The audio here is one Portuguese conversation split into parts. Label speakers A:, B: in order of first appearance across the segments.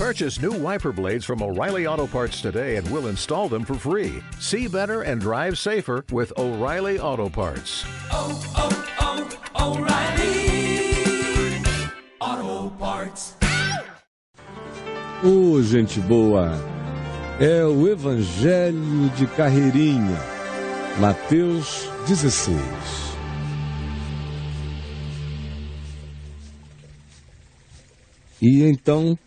A: Purchase new wiper blades from O'Reilly Auto Parts today and we'll install them for free. See better and drive safer with O'Reilly Auto Parts.
B: oh, oh, oh O'Reilly Auto Parts.
C: Ô, gente boa, é o Evangelho de Carreirinha, Mateus 16. E então,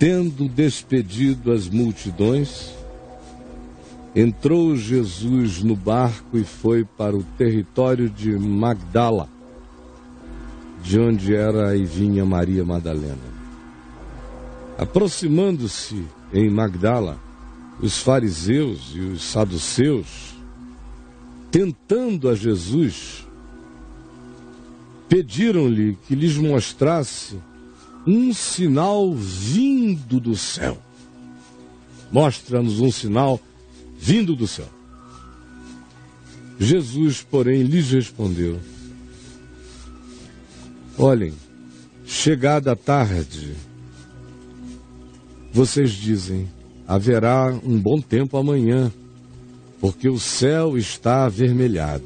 C: tendo despedido as multidões, entrou Jesus no barco e foi para o território de Magdala, de onde era e vinha Maria Madalena. Aproximando-se em Magdala, os fariseus e os saduceus, tentando a Jesus, pediram-lhe que lhes mostrasse um sinal vindo do céu. Mostra-nos um sinal vindo do céu. Jesus, porém, lhes respondeu: Olhem, chegada a tarde, vocês dizem: haverá um bom tempo amanhã, porque o céu está avermelhado.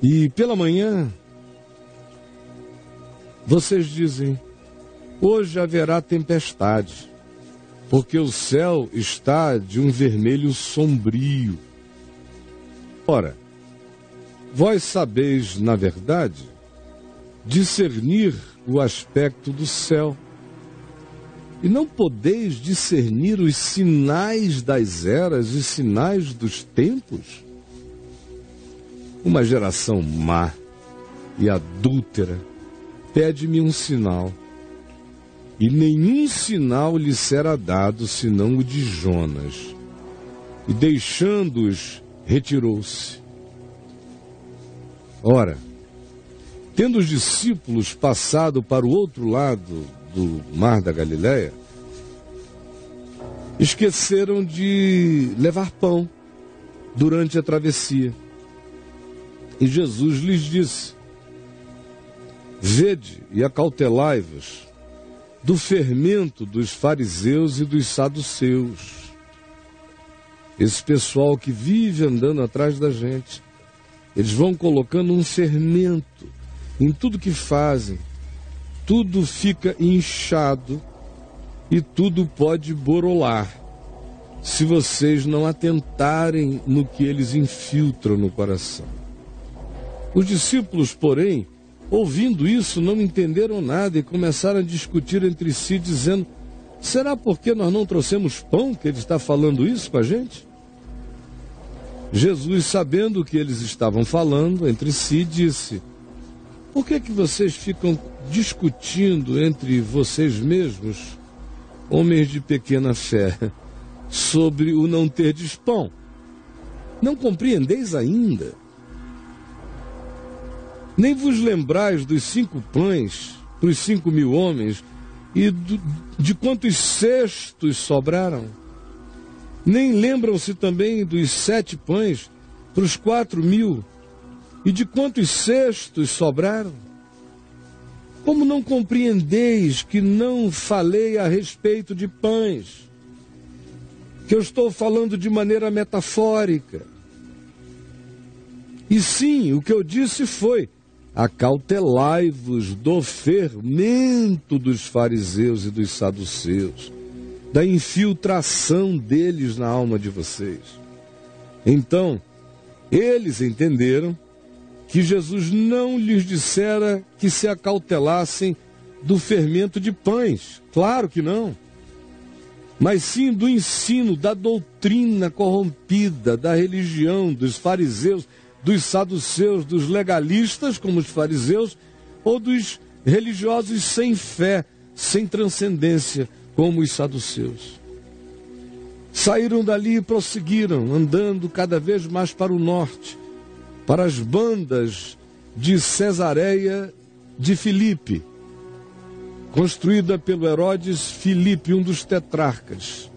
C: E pela manhã, vocês dizem: hoje haverá tempestade, porque o céu está de um vermelho sombrio. Ora, vós sabeis, na verdade, discernir o aspecto do céu e não podeis discernir os sinais das eras e sinais dos tempos? Uma geração má e adúltera pede-me um sinal, e nenhum sinal lhe será dado senão o de Jonas. E deixando-os, retirou-se. Ora, tendo os discípulos passado para o outro lado do mar da Galiléia, esqueceram de levar pão durante a travessia. E Jesus lhes disse: Vede e acautelai-vos do fermento dos fariseus e dos saduceus. Esse pessoal que vive andando atrás da gente, eles vão colocando um fermento em tudo que fazem, tudo fica inchado e tudo pode borolar se vocês não atentarem no que eles infiltram no coração. Os discípulos, porém, ouvindo isso, não entenderam nada e começaram a discutir entre si, dizendo: será porque nós não trouxemos pão que ele está falando isso com a gente? Jesus, sabendo o que eles estavam falando entre si, disse: Por que, que vocês ficam discutindo entre vocês mesmos, homens de pequena fé, sobre o não ter de pão? Não compreendeis ainda? Nem vos lembrais dos cinco pães para os cinco mil homens e do, de quantos cestos sobraram? Nem lembram-se também dos sete pães para os quatro mil e de quantos cestos sobraram? Como não compreendeis que não falei a respeito de pães? Que eu estou falando de maneira metafórica. E sim, o que eu disse foi: acautelai-vos do fermento dos fariseus e dos saduceus, da infiltração deles na alma de vocês. Então, eles entenderam que Jesus não lhes dissera que se acautelassem do fermento de pães. Claro que não. Mas sim do ensino, da doutrina corrompida, da religião, dos fariseus, dos saduceus, dos legalistas, como os fariseus, ou dos religiosos sem fé, sem transcendência, como os saduceus. Saíram dali e prosseguiram, andando cada vez mais para o norte, para as bandas de Cesareia de Filipe, construída pelo Herodes Filipe, um dos tetrarcas,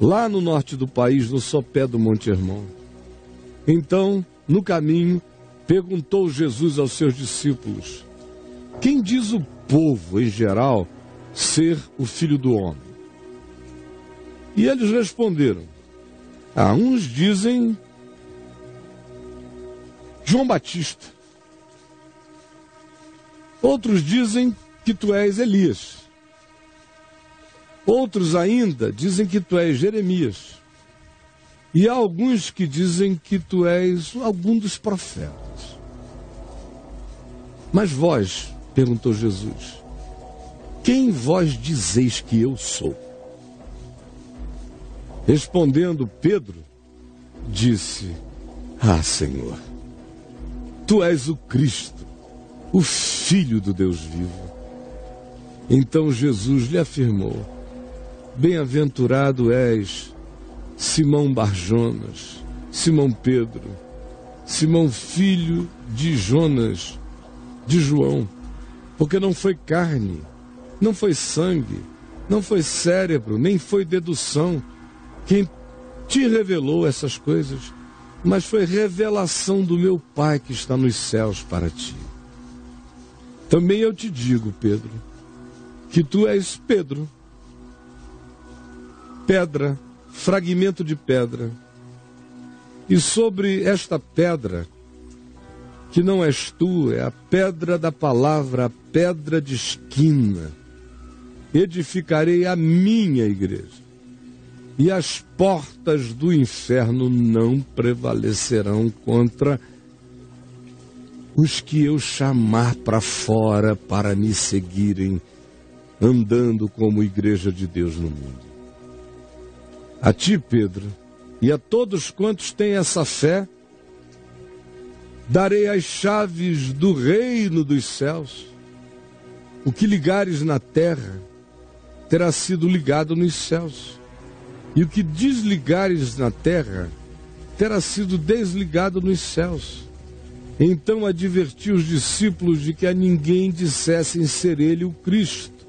C: lá no norte do país, no sopé do Monte Hermon. Então, no caminho, perguntou Jesus aos seus discípulos: Quem diz o povo em geral ser o filho do homem? E eles responderam: Ah, uns dizem João Batista, outros dizem que tu és Elias, outros ainda dizem que tu és Jeremias, e há alguns que dizem que tu és algum dos profetas. Mas vós, perguntou Jesus, quem vós dizeis que eu sou? Respondendo Pedro, disse: Ah, Senhor, tu és o Cristo, o Filho do Deus vivo. Então Jesus lhe afirmou: Bem-aventurado és, Simão Barjonas, Simão Pedro, Simão filho de Jonas, de João, porque não foi carne, não foi sangue, não foi cérebro, nem foi dedução quem te revelou essas coisas, mas foi revelação do meu Pai que está nos céus para ti. Também eu te digo, Pedro, que tu és Pedro, pedra, fragmento de pedra, e sobre esta pedra, que não és tu, é a pedra da palavra, a pedra de esquina, edificarei a minha igreja e as portas do inferno não prevalecerão contra os que eu chamar para fora para me seguirem, andando como igreja de Deus no mundo. A ti, Pedro, e a todos quantos têm essa fé, darei as chaves do reino dos céus. O que ligares na terra terá sido ligado nos céus e o que desligares na terra terá sido desligado nos céus. Então advertiu os discípulos de que a ninguém dissessem ser ele o Cristo.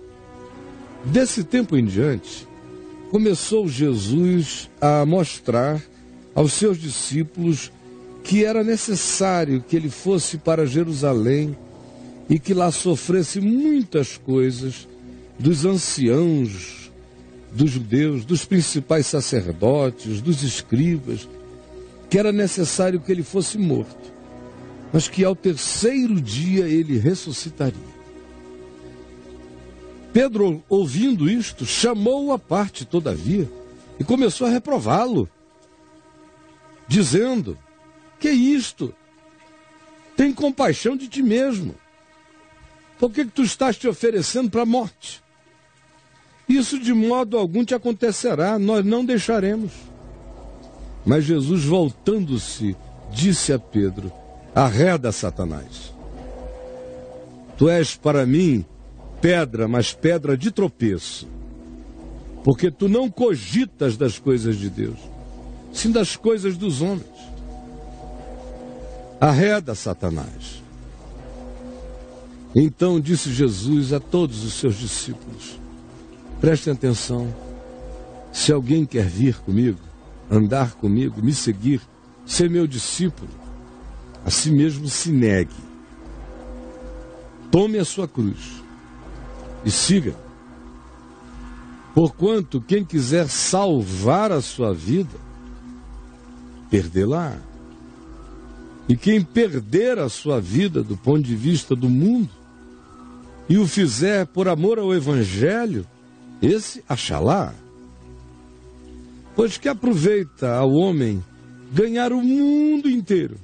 C: Desse tempo em diante, começou Jesus a mostrar aos seus discípulos que era necessário que ele fosse para Jerusalém e que lá sofresse muitas coisas dos anciãos, dos judeus, dos principais sacerdotes, dos escribas, que era necessário que ele fosse morto, mas que ao terceiro dia ele ressuscitaria. Pedro, ouvindo isto, chamou-o à parte, todavia, e começou a reprová-lo, dizendo: Que isto? Tem compaixão de ti mesmo. Por que, que tu estás te oferecendo para a morte? Isso de modo algum te acontecerá, nós não deixaremos. Mas Jesus, voltando-se, disse a Pedro: Arreda, Satanás. Tu és para mim pedra, mas pedra de tropeço. Porque tu não cogitas das coisas de Deus, sim das coisas dos homens. Arreda, Satanás. Então disse Jesus a todos os seus discípulos: Prestem atenção. Se alguém quer vir comigo, andar comigo, me seguir, ser meu discípulo, a si mesmo se negue. Tome a sua cruz e siga. Porquanto quem quiser salvar a sua vida, perdê-la. E quem perder a sua vida do ponto de vista do mundo e o fizer por amor ao Evangelho, esse Axalá. Pois que aproveita ao homem ganhar o mundo inteiro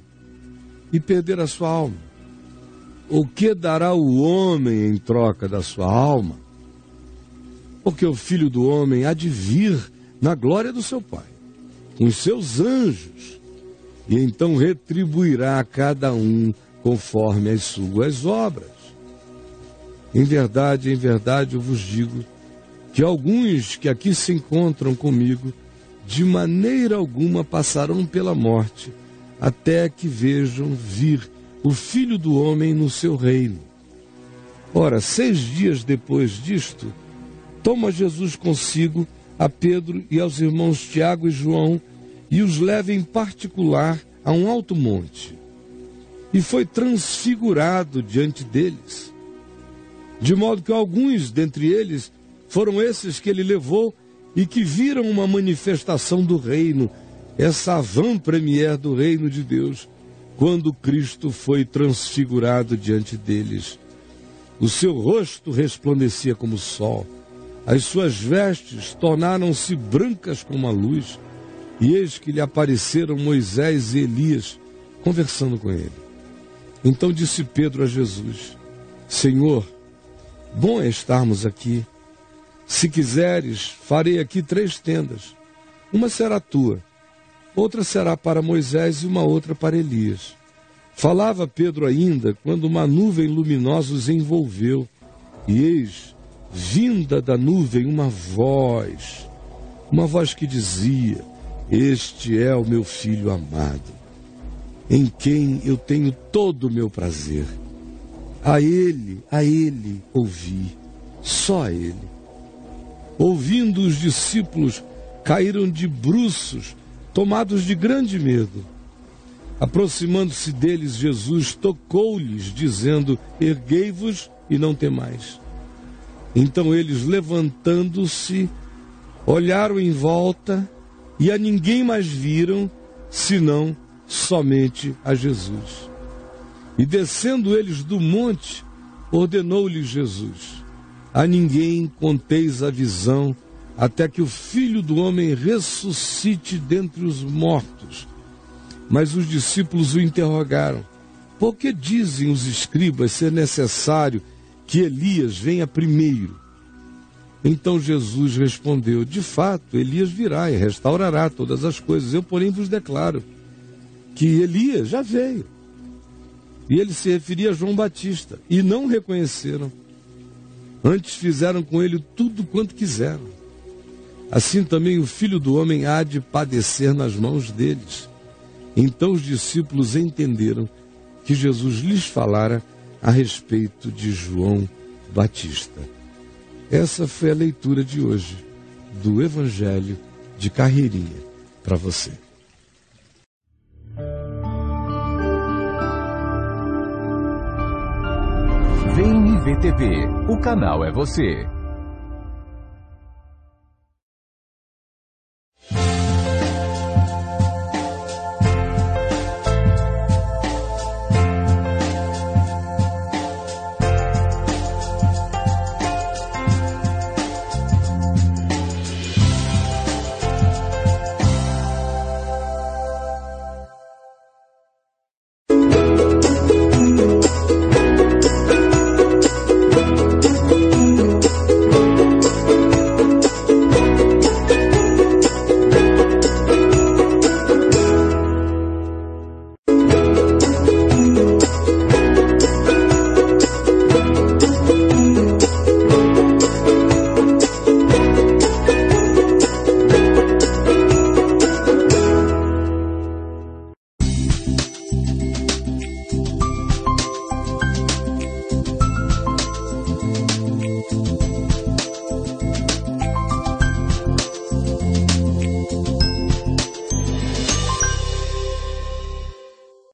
C: e perder a sua alma. O que dará o homem em troca da sua alma? Porque o filho do homem há de vir na glória do seu Pai, com seus anjos, e então retribuirá a cada um conforme as suas obras. Em verdade, em verdade eu vos digo que alguns que aqui se encontram comigo, de maneira alguma passarão pela morte, até que vejam vir o Filho do Homem no seu reino. Ora, seis dias depois disto, toma Jesus consigo a Pedro e aos irmãos Tiago e João e os leva em particular a um alto monte. E foi transfigurado diante deles De modo que alguns dentre eles foram esses que ele levou e que viram uma manifestação do reino, essa avant-première do reino de Deus, quando Cristo foi transfigurado diante deles. O seu rosto resplandecia como o sol, as suas vestes tornaram-se brancas como a luz, e eis que lhe apareceram Moisés e Elias conversando com ele. Então disse Pedro a Jesus: Senhor, bom é estarmos aqui. Se quiseres, farei aqui três tendas. Uma será tua, outra será para Moisés e uma outra para Elias. Falava Pedro ainda quando uma nuvem luminosa os envolveu, e eis, vinda da nuvem, uma voz, uma voz que dizia: Este é o meu filho amado, em quem eu tenho todo o meu prazer. A ele, a ele ouvi, só a ele. Ouvindo os discípulos, caíram de bruços, tomados de grande medo. Aproximando-se deles, Jesus tocou-lhes, dizendo: Erguei-vos e não temais. Então eles, levantando-se, olharam em volta e a ninguém mais viram, senão somente a Jesus. E descendo eles do monte, ordenou-lhes Jesus: a ninguém conteis a visão, até que o filho do homem ressuscite dentre os mortos. Mas os discípulos o interrogaram: Por que dizem os escribas ser necessário que Elias venha primeiro? Então Jesus respondeu: De fato, Elias virá e restaurará todas as coisas. Eu, porém, vos declaro que Elias já veio. E ele se referia a João Batista, e não reconheceram. Antes fizeram com ele tudo quanto quiseram. Assim também o filho do homem há de padecer nas mãos deles. Então os discípulos entenderam que Jesus lhes falara a respeito de João Batista. Essa foi a leitura de hoje do Evangelho de Carreirinha para você.
D: Vem me ver TV. O canal é você.